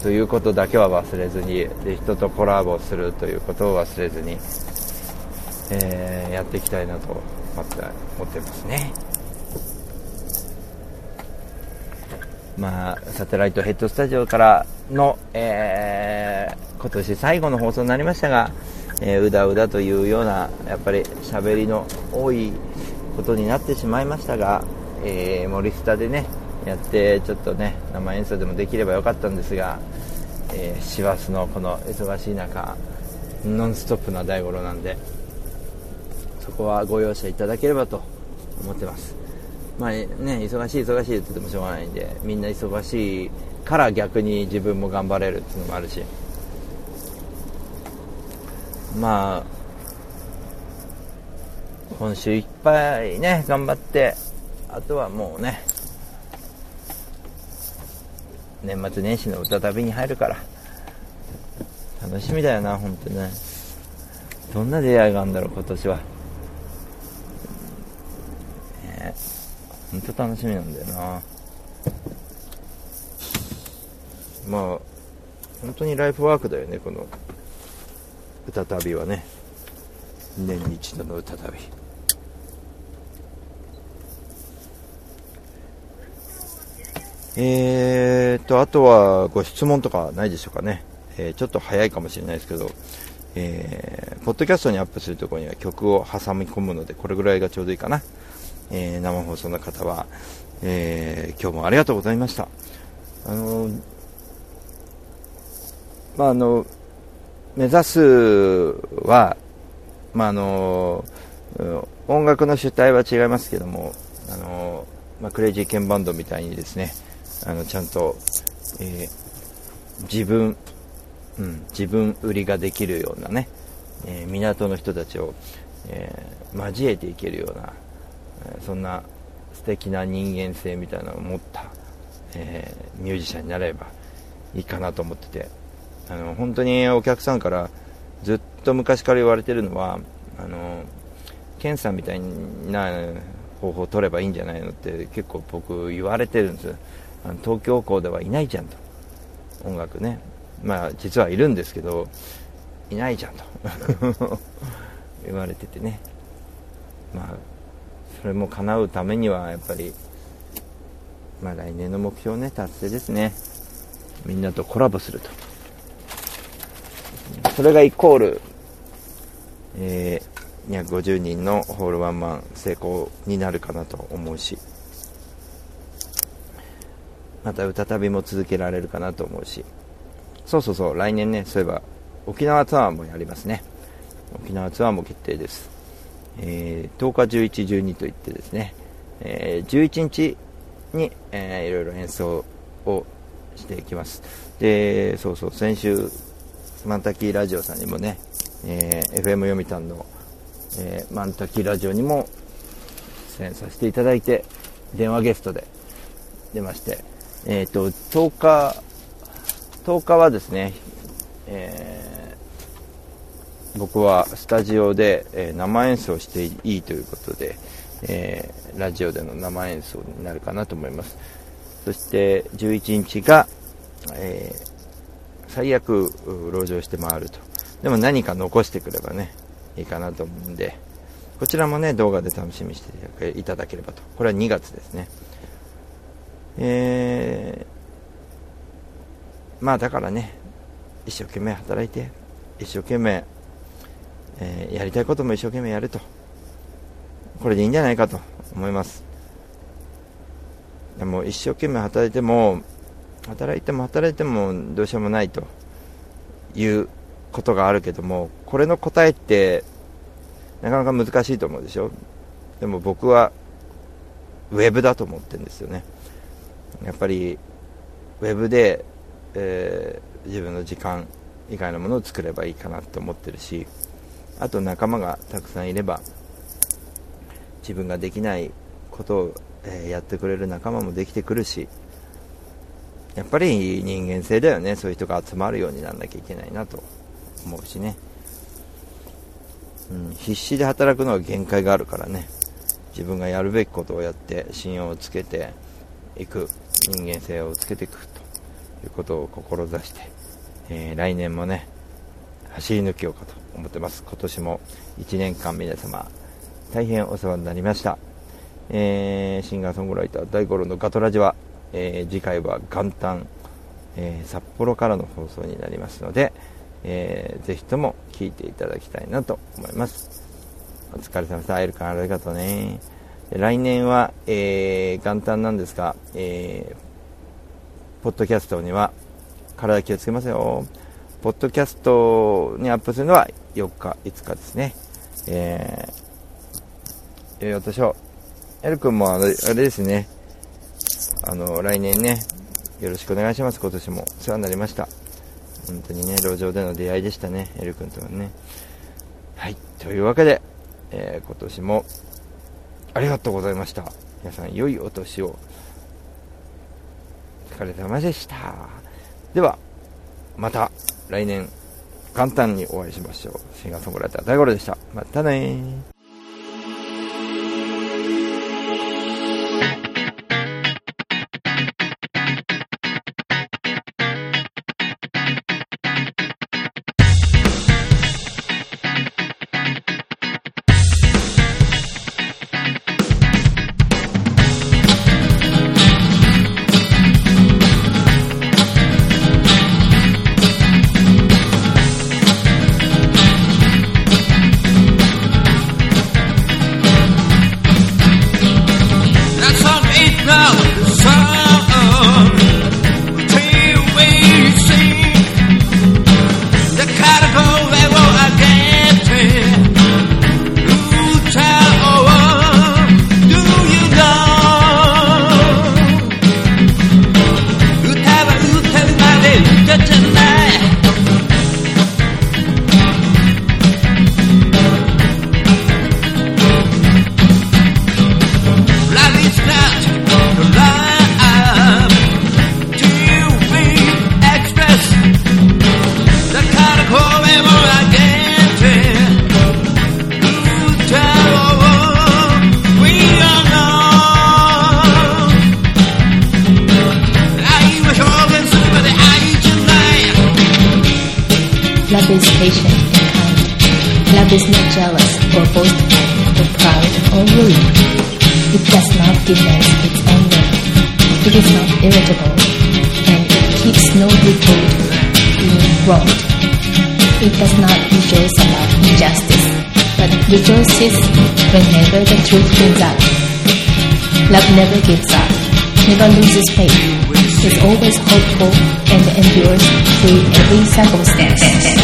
ということだけは忘れずにで人とコラボするということを忘れずに、えーやっていきたいなと思って思ってますね。まあ、サテライトヘッドスタジオからの、えー今年最後の放送になりましたが、えーうだうだというようなやっぱり喋りの多いことになってしまいましたが、えー森スタでねやってちょっとね生演奏でもできればよかったんですが、えー師走のこの忙しい中ノンストップな大五郎なんでそこはご容赦いただければと思ってます。まあね忙しい忙しいって言ってもしょうがないんでみんな忙しいから逆に自分も頑張れるっていうのもあるし。まあ今週いっぱいね頑張ってあとはもうね年末年始の歌旅に入るから楽しみだよな本当ね。どんな出会いがあるんだろう今年はね本当楽しみなんだよな。まあ本当にライフワークだよねこの歌旅はね。年に一度の歌旅。えーとあとはご質問とかないでしょうかね、えーちょっと早いかもしれないですけど、えーポッドキャストにアップするところには曲を挟み込むのでこれぐらいがちょうどいいかな、えー生放送の方は、えー今日もありがとうございました。あのーまああの目指すは、まああの音楽の主体は違いますけども、あのまあ、クレイジーケンバンドみたいにですねあのちゃんと、えー自分、うん、自分売りができるようなね、えー港の人たちを、えー交えていけるような、そんな素敵な人間性みたいなのを持った、えーミュージシャンになればいいかなと思っててあの本当にお客さんからずっと昔から言われてるのはあのケンさんみたいな方法を取ればいいんじゃないのって結構僕言われてるんです。あの東京校ではいないじゃんと。音楽ね。まあ実はいるんですけどいないじゃんと。言われててね。まあそれも叶うためにはやっぱりまあ来年の目標ね達成ですね。みんなとコラボすると。それがイコール、えー、250人のホールワンマン成功になるかなと思うしまた歌旅も続けられるかなと思うし。そうそうそう来年ねそういえば沖縄ツアーもやりますね。沖縄ツアーも決定です、えー10日11、12といってですね、えー11日に、えーいろいろ演奏をしていきます。でそうそう先週マンタキラジオさんにもね、えー FM 読谷の、えーマンタキラジオにも出演させていただいて電話ゲストで出まして、えっ、と10日10日はですね、えー僕はスタジオで、え生演奏していいということで、えーラジオでの生演奏になるかなと思います。そして11日が、えー最悪籠城して回ると。でも何か残してくればねいいかなと思うんでこちらもね動画で楽しみにしていただければと。これは2月ですね。えーまあだからね一生懸命働いて一生懸命、えーやりたいことも一生懸命やると。これでいいんじゃないかと思います。でも一生懸命働いても働いても働いてもどうしようもないということがあるけどもこれの答えってなかなか難しいと思うでしょ。でも僕はウェブだと思ってるんですよね。やっぱりウェブで、えー、自分の時間以外のものを作ればいいかなと思ってるしあと仲間がたくさんいれば自分ができないことを、え、やってくれる仲間もできてくるしやっぱり人間性だよね。そういう人が集まるようにならなきゃいけないなと思うしね、うん、必死で働くのは限界があるからね。自分がやるべきことをやって信用をつけていく。人間性をつけていくということを志して、えー、来年もね走り抜けようかと思ってます。今年も1年間皆様大変お世話になりました、えー、シンガーソングライター大五郎のガトラジは、えー、次回は元旦、え札幌からの放送になりますので、えー、ぜひとも聞いていただきたいなと思います。お疲れ様でした会えるからありがとうね。来年は、えー、元旦なんですが、えー、ポッドキャストには体気をつけますよ。ポッドキャストにアップするのは4日、5日ですね。えー、えー、私は、エル君もあれあれですね、あの、来年ね、よろしくお願いします。今年もお世話になりました。本当にね、路上での出会いでしたね、エル君とはね。はい、というわけで、えー、今年もありがとうございました。皆さん、良いお年を。お疲れ様でした。では、また来年、簡単にお会いしましょう。シンガーソングライター大五郎でした。またね
whenever the truth comes out. Love never gives up, never loses faith, is always hopeful and endures through every circumstance.